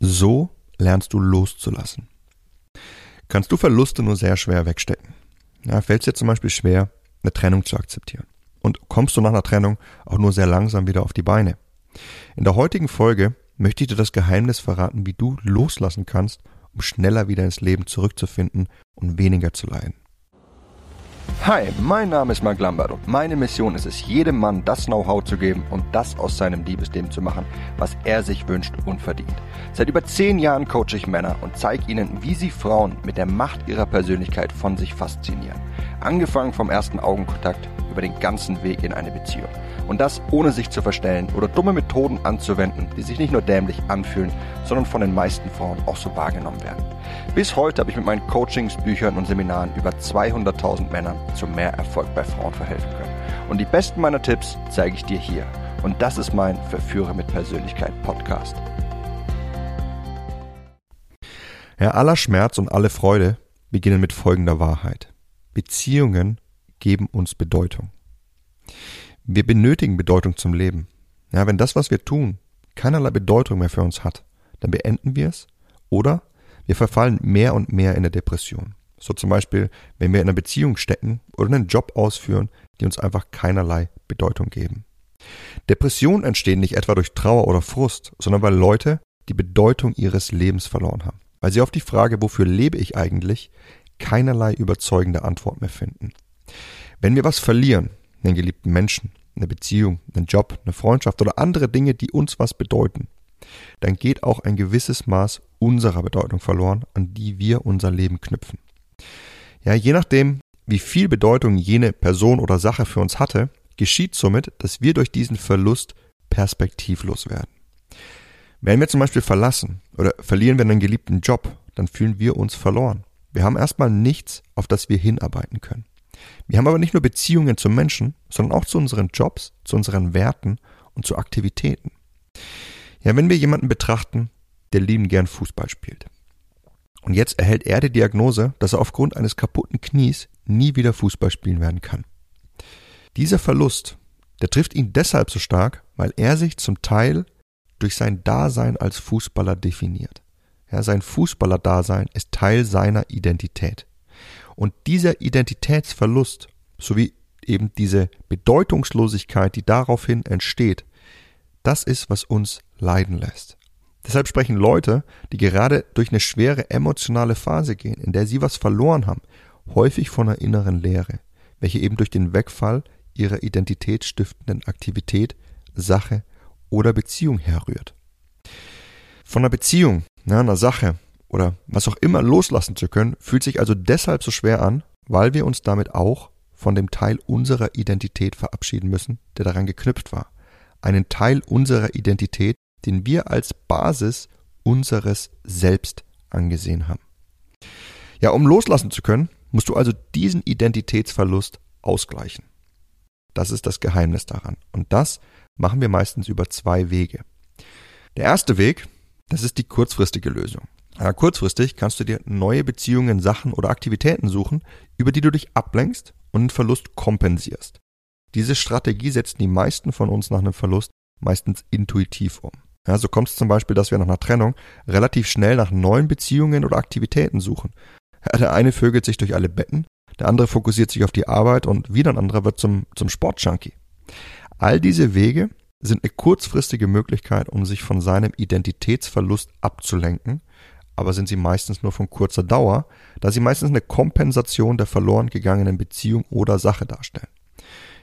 So lernst du loszulassen. Kannst du Verluste nur sehr schwer wegstecken. Ja, fällt es dir zum Beispiel schwer, eine Trennung zu akzeptieren. Und kommst du nach einer Trennung auch nur sehr langsam wieder auf die Beine. In der heutigen Folge möchte ich dir das Geheimnis verraten, wie du loslassen kannst, um schneller wieder ins Leben zurückzufinden und weniger zu leiden. Hi, mein Name ist Mark Lambert und meine Mission ist es, jedem Mann das Know-how zu geben und das aus seinem Liebesleben zu machen, was er sich wünscht und verdient. Seit über zehn Jahren coache ich Männer und zeige ihnen, wie sie Frauen mit der Macht ihrer Persönlichkeit von sich faszinieren. Angefangen vom ersten Augenkontakt über den ganzen Weg in eine Beziehung. Und das ohne sich zu verstellen oder dumme Methoden anzuwenden, die sich nicht nur dämlich anfühlen, sondern von den meisten Frauen auch so wahrgenommen werden. Bis heute habe ich mit meinen Coachings, Büchern und Seminaren über 200.000 Männern zu mehr Erfolg bei Frauen verhelfen können. Und die besten meiner Tipps zeige ich dir hier. Und das ist mein Verführer mit Persönlichkeit Podcast. Ja, aller Schmerz und alle Freude beginnen mit folgender Wahrheit. Beziehungen geben uns Bedeutung. Wir benötigen Bedeutung zum Leben. Ja, wenn das, was wir tun, keinerlei Bedeutung mehr für uns hat, dann beenden wir es oder wir verfallen mehr und mehr in der Depression. So zum Beispiel, wenn wir in einer Beziehung stecken oder einen Job ausführen, die uns einfach keinerlei Bedeutung geben. Depressionen entstehen nicht etwa durch Trauer oder Frust, sondern weil Leute die Bedeutung ihres Lebens verloren haben. Weil sie auf die Frage, wofür lebe ich eigentlich, keinerlei überzeugende Antwort mehr finden. Wenn wir was verlieren, einen geliebten Menschen, eine Beziehung, einen Job, eine Freundschaft oder andere Dinge, die uns was bedeuten, dann geht auch ein gewisses Maß unserer Bedeutung verloren, an die wir unser Leben knüpfen. Ja, je nachdem, wie viel Bedeutung jene Person oder Sache für uns hatte, geschieht somit, dass wir durch diesen Verlust perspektivlos werden. Wenn wir zum Beispiel verlassen oder verlieren wir einen geliebten Job, dann fühlen wir uns verloren. Wir haben erstmal nichts, auf das wir hinarbeiten können. Wir haben aber nicht nur Beziehungen zu Menschen, sondern auch zu unseren Jobs, zu unseren Werten und zu Aktivitäten. Ja, wenn wir jemanden betrachten, der lieben gern Fußball spielt. Und jetzt erhält er die Diagnose, dass er aufgrund eines kaputten Knies nie wieder Fußball spielen werden kann. Dieser Verlust, der trifft ihn deshalb so stark, weil er sich zum Teil durch sein Dasein als Fußballer definiert. Ja, sein Fußballerdasein ist Teil seiner Identität. Und dieser Identitätsverlust sowie eben diese Bedeutungslosigkeit, die daraufhin entsteht, das ist, was uns leiden lässt. Deshalb sprechen Leute, die gerade durch eine schwere emotionale Phase gehen, in der sie was verloren haben, häufig von einer inneren Leere, welche eben durch den Wegfall ihrer identitätsstiftenden Aktivität, Sache oder Beziehung herrührt. Von einer Beziehung, einer Sache oder was auch immer loslassen zu können, fühlt sich also deshalb so schwer an, weil wir uns damit auch von dem Teil unserer Identität verabschieden müssen, der daran geknüpft war. Einen Teil unserer Identität, den wir als Basis unseres Selbst angesehen haben. Ja, um loslassen zu können, musst du also diesen Identitätsverlust ausgleichen. Das ist das Geheimnis daran. Und das machen wir meistens über zwei Wege. Der erste Weg, das ist die kurzfristige Lösung. Ja, kurzfristig kannst du dir neue Beziehungen, Sachen oder Aktivitäten suchen, über die du dich ablenkst und den Verlust kompensierst. Diese Strategie setzen die meisten von uns nach einem Verlust meistens intuitiv um. Ja, so kommt es zum Beispiel, dass wir nach einer Trennung relativ schnell nach neuen Beziehungen oder Aktivitäten suchen. Ja, der eine vögelt sich durch alle Betten, der andere fokussiert sich auf die Arbeit und wieder ein anderer wird zum, zum Sportjunkie. All diese Wege sind eine kurzfristige Möglichkeit, um sich von seinem Identitätsverlust abzulenken aber sind sie meistens nur von kurzer Dauer, da sie meistens eine Kompensation der verloren gegangenen Beziehung oder Sache darstellen.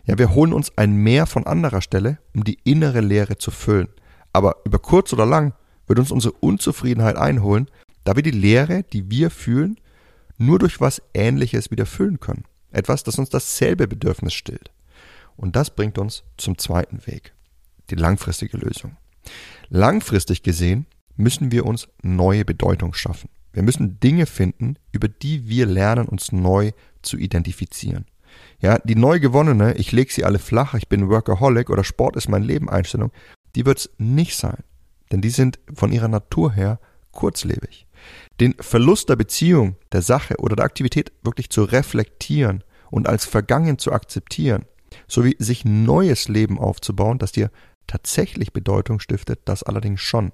Ja, wir holen uns ein Mehr von anderer Stelle, um die innere Leere zu füllen. Aber über kurz oder lang wird uns unsere Unzufriedenheit einholen, da wir die Leere, die wir fühlen, nur durch was Ähnliches wieder füllen können. Etwas, das uns dasselbe Bedürfnis stillt. Und das bringt uns zum zweiten Weg. Die langfristige Lösung. Langfristig gesehen müssen wir uns neue Bedeutung schaffen. Wir müssen Dinge finden, über die wir lernen, uns neu zu identifizieren. Ja, die neu gewonnene, ich lege sie alle flach, ich bin Workaholic oder Sport ist mein Leben Einstellung, die wird's nicht sein. Denn die sind von ihrer Natur her kurzlebig. Den Verlust der Beziehung, der Sache oder der Aktivität wirklich zu reflektieren und als vergangen zu akzeptieren, sowie sich neues Leben aufzubauen, das dir tatsächlich Bedeutung stiftet, das allerdings schon.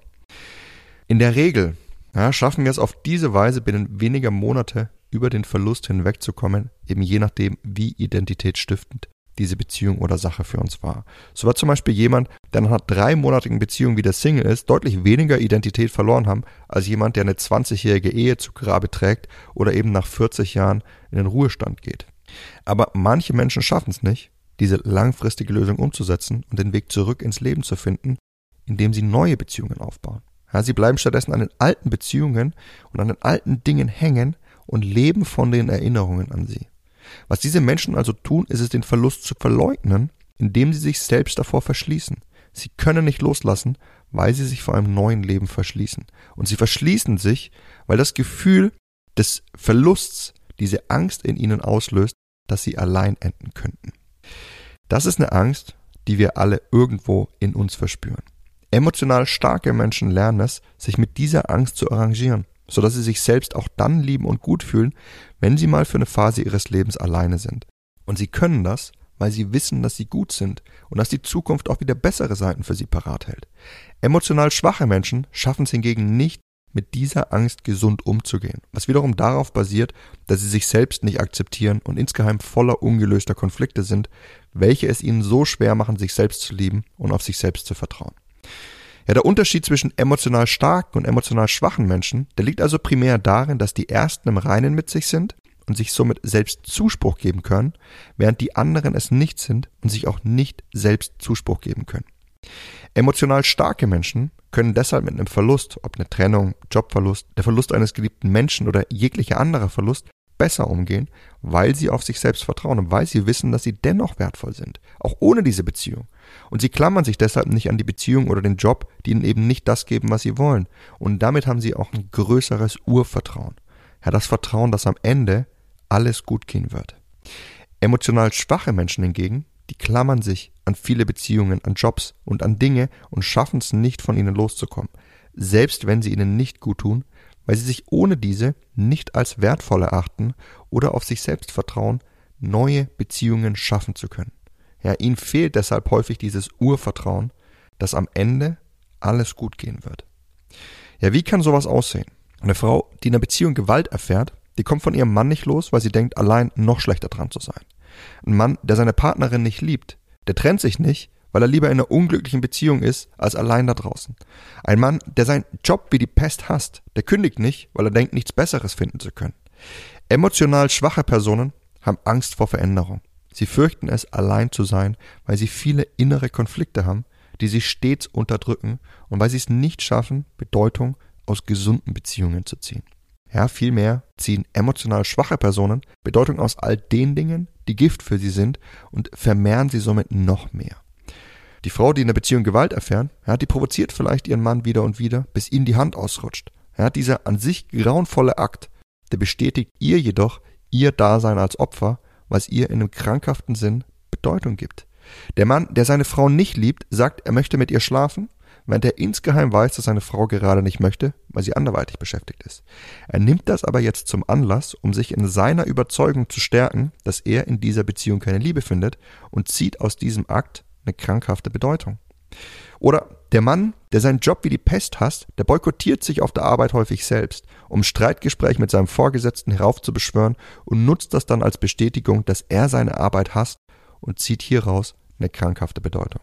In der Regel ja, schaffen wir es auf diese Weise binnen weniger Monate über den Verlust hinwegzukommen, eben je nachdem, wie identitätsstiftend diese Beziehung oder Sache für uns war. So war zum Beispiel jemand, der nach einer dreimonatigen Beziehung wieder Single ist, deutlich weniger Identität verloren haben, als jemand, der eine 20-jährige Ehe zu Grabe trägt oder eben nach 40 Jahren in den Ruhestand geht. Aber manche Menschen schaffen es nicht, diese langfristige Lösung umzusetzen und den Weg zurück ins Leben zu finden, indem sie neue Beziehungen aufbauen. Ja, sie bleiben stattdessen an den alten Beziehungen und an den alten Dingen hängen und leben von den Erinnerungen an sie. Was diese Menschen also tun, ist es, den Verlust zu verleugnen, indem sie sich selbst davor verschließen. Sie können nicht loslassen, weil sie sich vor einem neuen Leben verschließen. Und sie verschließen sich, weil das Gefühl des Verlusts diese Angst in ihnen auslöst, dass sie allein enden könnten. Das ist eine Angst, die wir alle irgendwo in uns verspüren. Emotional starke Menschen lernen es, sich mit dieser Angst zu arrangieren sodass sie sich selbst auch dann lieben und gut fühlen, wenn sie mal für eine Phase ihres Lebens alleine sind. Und sie können das, weil sie wissen, dass sie gut sind und dass die Zukunft auch wieder bessere Seiten für sie parat hält. Emotional schwache Menschen schaffen es hingegen nicht, mit dieser Angst gesund umzugehen, was wiederum darauf basiert, dass sie sich selbst nicht akzeptieren und insgeheim voller ungelöster Konflikte sind, welche es ihnen so schwer machen, sich selbst zu lieben und auf sich selbst zu vertrauen. Ja, der Unterschied zwischen emotional starken und emotional schwachen Menschen, der liegt also primär darin, dass die ersten im Reinen mit sich sind und sich somit selbst Zuspruch geben können, während die anderen es nicht sind und sich auch nicht selbst Zuspruch geben können. Emotional starke Menschen können deshalb mit einem Verlust, ob eine Trennung, Jobverlust, der Verlust eines geliebten Menschen oder jeglicher anderer Verlust, besser umgehen, weil sie auf sich selbst vertrauen und weil sie wissen, dass sie dennoch wertvoll sind, auch ohne diese Beziehung. Und sie klammern sich deshalb nicht an die Beziehung oder den Job, die ihnen eben nicht das geben, was sie wollen. Und damit haben sie auch ein größeres Urvertrauen. Ja, das Vertrauen, dass am Ende alles gut gehen wird. Emotional schwache Menschen hingegen, die klammern sich an viele Beziehungen, an Jobs und an Dinge und schaffen es nicht von ihnen loszukommen. Selbst wenn sie ihnen nicht gut tun, weil sie sich ohne diese nicht als wertvoll erachten oder auf sich selbst vertrauen, neue Beziehungen schaffen zu können. Ja, ihnen fehlt deshalb häufig dieses Urvertrauen, dass am Ende alles gut gehen wird. Ja, wie kann sowas aussehen? Eine Frau, die in einer Beziehung Gewalt erfährt, die kommt von ihrem Mann nicht los, weil sie denkt, allein noch schlechter dran zu sein. Ein Mann, der seine Partnerin nicht liebt, der trennt sich nicht, weil er lieber in einer unglücklichen Beziehung ist, als allein da draußen. Ein Mann, der seinen Job wie die Pest hasst, der kündigt nicht, weil er denkt, nichts Besseres finden zu können. Emotional schwache Personen haben Angst vor Veränderung. Sie fürchten es, allein zu sein, weil sie viele innere Konflikte haben, die sie stets unterdrücken und weil sie es nicht schaffen, Bedeutung aus gesunden Beziehungen zu ziehen. Ja, vielmehr ziehen emotional schwache Personen Bedeutung aus all den Dingen, die Gift für sie sind und vermehren sie somit noch mehr. Die Frau, die in der Beziehung Gewalt erfährt, ja, die provoziert vielleicht ihren Mann wieder und wieder, bis ihnen die Hand ausrutscht. Ja, dieser an sich grauenvolle Akt, der bestätigt ihr jedoch ihr Dasein als Opfer, was ihr in einem krankhaften Sinn Bedeutung gibt. Der Mann, der seine Frau nicht liebt, sagt, er möchte mit ihr schlafen, während er insgeheim weiß, dass seine Frau gerade nicht möchte, weil sie anderweitig beschäftigt ist. Er nimmt das aber jetzt zum Anlass, um sich in seiner Überzeugung zu stärken, dass er in dieser Beziehung keine Liebe findet und zieht aus diesem Akt eine krankhafte Bedeutung. Oder der Mann, der seinen Job wie die Pest hasst, der boykottiert sich auf der Arbeit häufig selbst, um Streitgespräch mit seinem Vorgesetzten heraufzubeschwören und nutzt das dann als Bestätigung, dass er seine Arbeit hasst und zieht hieraus eine krankhafte Bedeutung.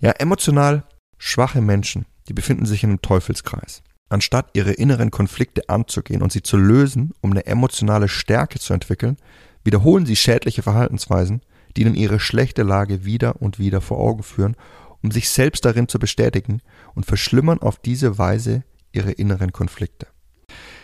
Ja, emotional schwache Menschen, die befinden sich in einem Teufelskreis. Anstatt ihre inneren Konflikte anzugehen und sie zu lösen, um eine emotionale Stärke zu entwickeln, wiederholen sie schädliche Verhaltensweisen, die ihnen ihre schlechte Lage wieder und wieder vor Augen führen, um sich selbst darin zu bestätigen und verschlimmern auf diese Weise ihre inneren Konflikte.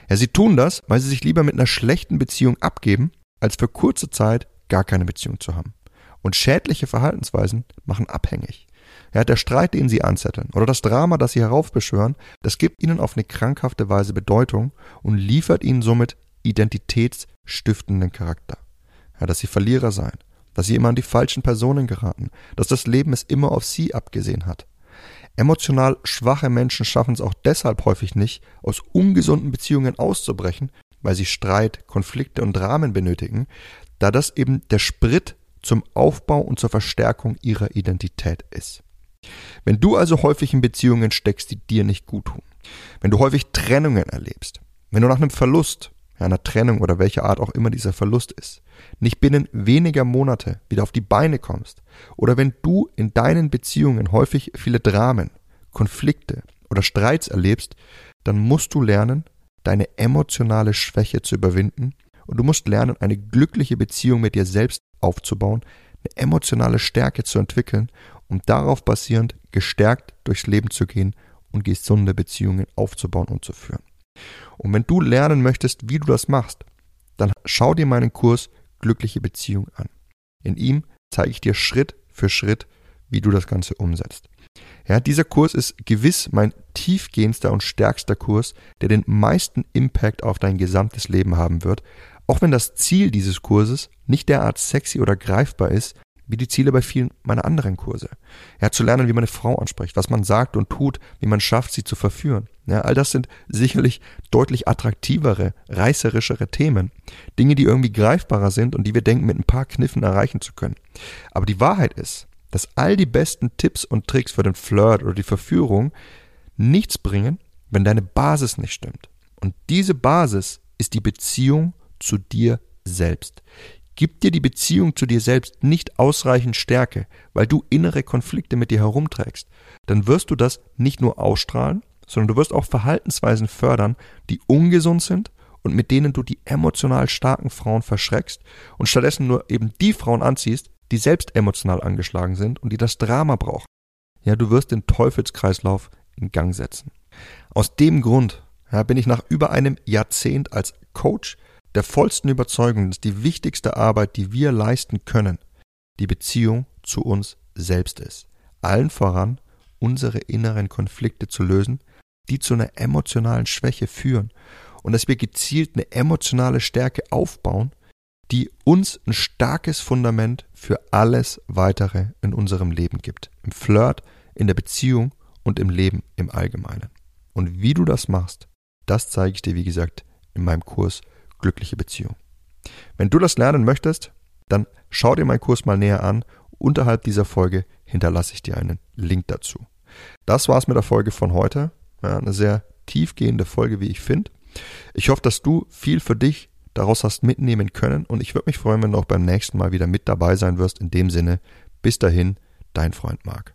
Ja, sie tun das, weil sie sich lieber mit einer schlechten Beziehung abgeben, als für kurze Zeit gar keine Beziehung zu haben. Und schädliche Verhaltensweisen machen abhängig. Ja, der Streit, den sie anzetteln oder das Drama, das sie heraufbeschwören, das gibt ihnen auf eine krankhafte Weise Bedeutung und liefert ihnen somit identitätsstiftenden Charakter. Ja, dass sie Verlierer seien, dass sie immer an die falschen Personen geraten, dass das Leben es immer auf sie abgesehen hat. Emotional schwache Menschen schaffen es auch deshalb häufig nicht, aus ungesunden Beziehungen auszubrechen, weil sie Streit, Konflikte und Dramen benötigen, da das eben der Sprit zum Aufbau und zur Verstärkung ihrer Identität ist. Wenn du also häufig in Beziehungen steckst, die dir nicht gut tun, wenn du häufig Trennungen erlebst, wenn du nach einem Verlust, einer Trennung oder welcher Art auch immer dieser Verlust ist, nicht binnen weniger Monate wieder auf die Beine kommst, oder wenn du in deinen Beziehungen häufig viele Dramen, Konflikte oder Streits erlebst, dann musst du lernen, deine emotionale Schwäche zu überwinden und du musst lernen, eine glückliche Beziehung mit dir selbst aufzubauen, eine emotionale Stärke zu entwickeln, um darauf basierend gestärkt durchs Leben zu gehen und gesunde Beziehungen aufzubauen und zu führen. Und wenn du lernen möchtest, wie du das machst, dann schau dir meinen Kurs Glückliche Beziehung an. In ihm zeige ich dir Schritt für Schritt, wie du das Ganze umsetzt. Ja, dieser Kurs ist gewiss mein tiefgehendster und stärkster Kurs, der den meisten Impact auf dein gesamtes Leben haben wird, auch wenn das Ziel dieses Kurses nicht derart sexy oder greifbar ist, wie die Ziele bei vielen meiner anderen Kurse. Ja, zu lernen, wie man eine Frau anspricht, was man sagt und tut, wie man schafft, sie zu verführen. Ja, all das sind sicherlich deutlich attraktivere, reißerischere Themen. Dinge, die irgendwie greifbarer sind und die wir denken, mit ein paar Kniffen erreichen zu können. Aber die Wahrheit ist, dass all die besten Tipps und Tricks für den Flirt oder die Verführung nichts bringen, wenn deine Basis nicht stimmt. Und diese Basis ist die Beziehung zu dir selbst. Gibt dir die Beziehung zu dir selbst nicht ausreichend Stärke, weil du innere Konflikte mit dir herumträgst, dann wirst du das nicht nur ausstrahlen, sondern du wirst auch Verhaltensweisen fördern, die ungesund sind und mit denen du die emotional starken Frauen verschreckst und stattdessen nur eben die Frauen anziehst, die selbst emotional angeschlagen sind und die das Drama brauchen. Ja, du wirst den Teufelskreislauf in Gang setzen. Aus dem Grund ja, bin ich nach über einem Jahrzehnt als Coach der vollsten Überzeugung, dass die wichtigste Arbeit, die wir leisten können, die Beziehung zu uns selbst ist. Allen voran unsere inneren Konflikte zu lösen, die zu einer emotionalen Schwäche führen und dass wir gezielt eine emotionale Stärke aufbauen, die uns ein starkes Fundament für alles weitere in unserem Leben gibt. Im Flirt, in der Beziehung und im Leben im Allgemeinen. Und wie du das machst, das zeige ich dir, wie gesagt, in meinem Kurs glückliche Beziehung. Wenn du das lernen möchtest, dann schau dir meinen Kurs mal näher an. Unterhalb dieser Folge hinterlasse ich dir einen Link dazu. Das war's mit der Folge von heute. Ja, eine sehr tiefgehende Folge, wie ich finde. Ich hoffe, dass du viel für dich daraus hast mitnehmen können und ich würde mich freuen, wenn du auch beim nächsten Mal wieder mit dabei sein wirst. In dem Sinne, bis dahin, dein Freund Marc.